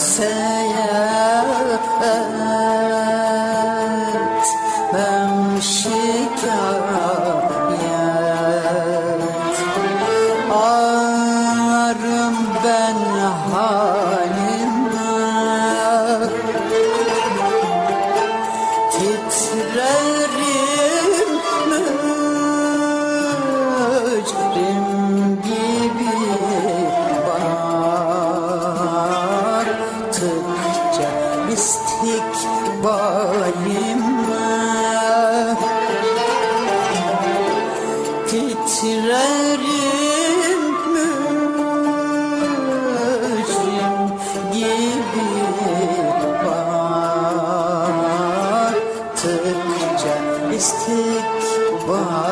say kestik bağ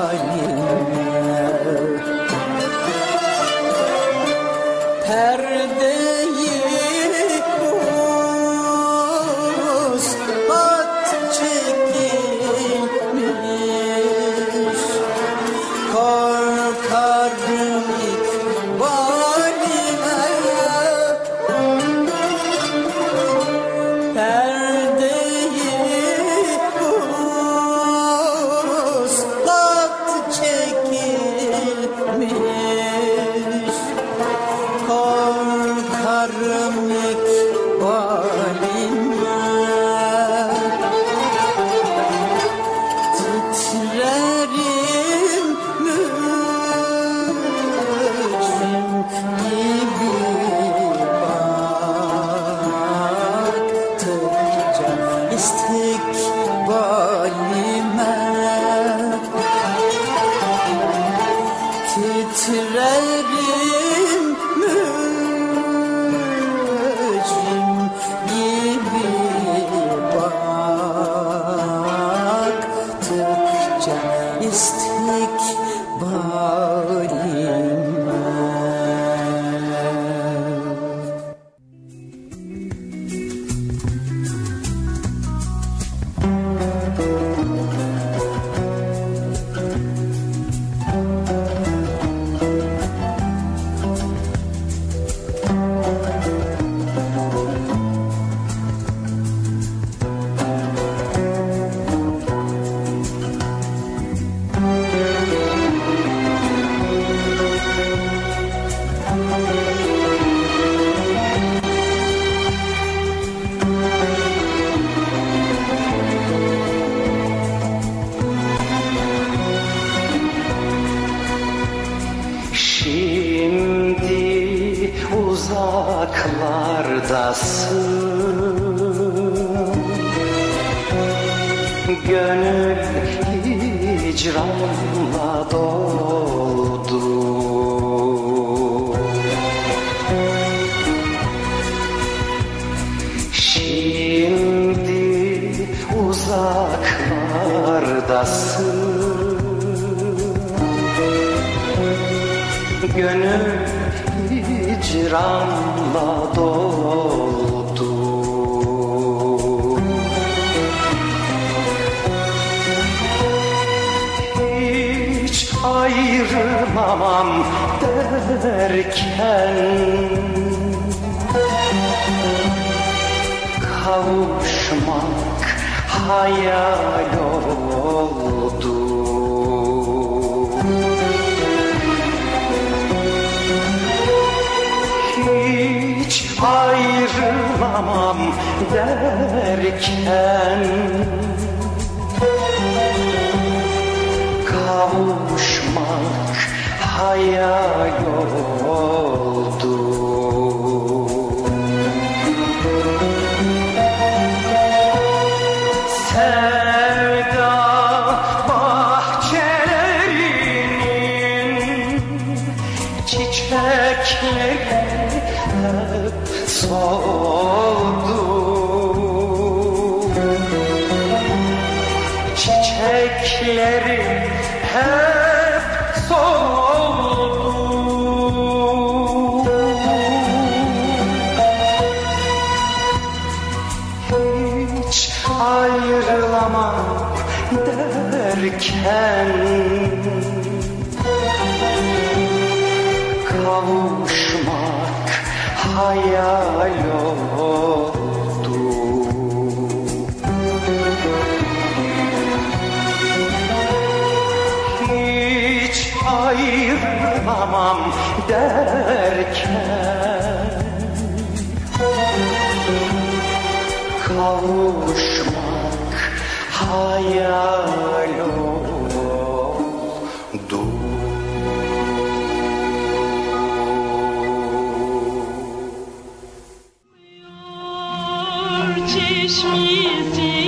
doğdu. Şimdi uzaklardasın. Gönül hicranla doğdu. tamam derken Kavuşmak hayal oldu. Hiç ayrılamam derken Kavuşmak haya yoldu can چشمی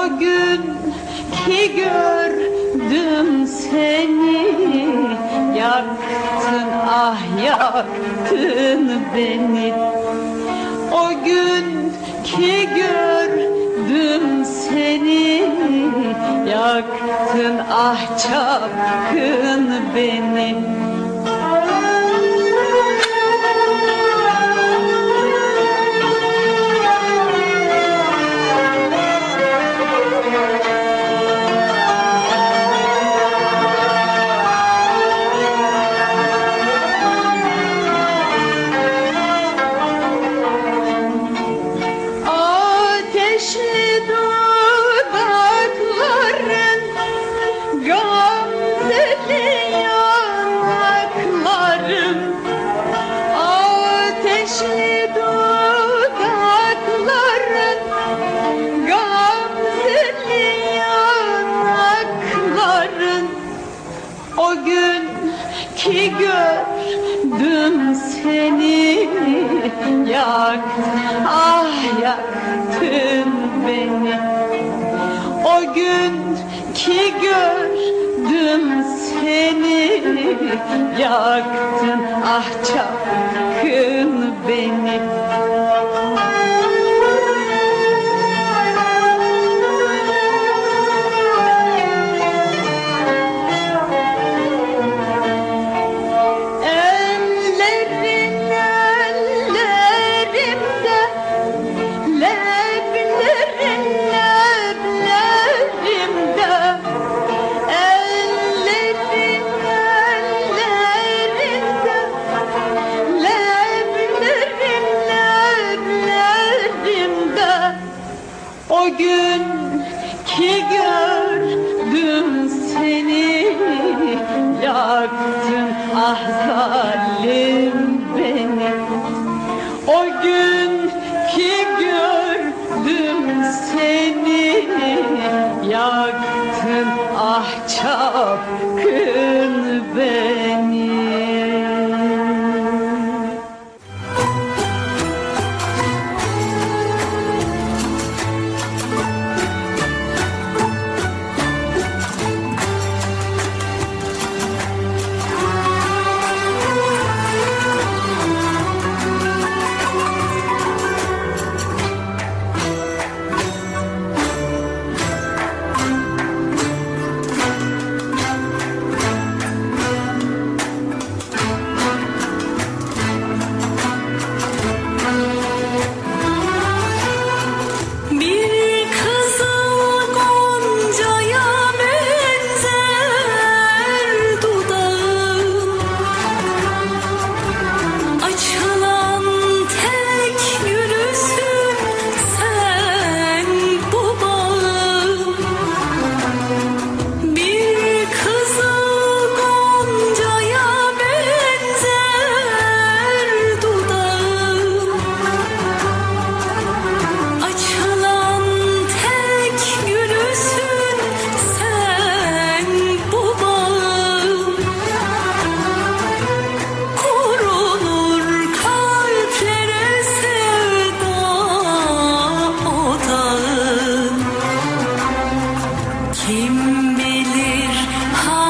O gün ki gördüm seni Yaktın ah yaktın beni. O gün ki gördüm seni Yaktın ah çapkın beni seni yaktın ah yaktın beni. O gün ki gördüm seni yaktın ah çapkın beni seni Yaktın ah çapkın beni heart.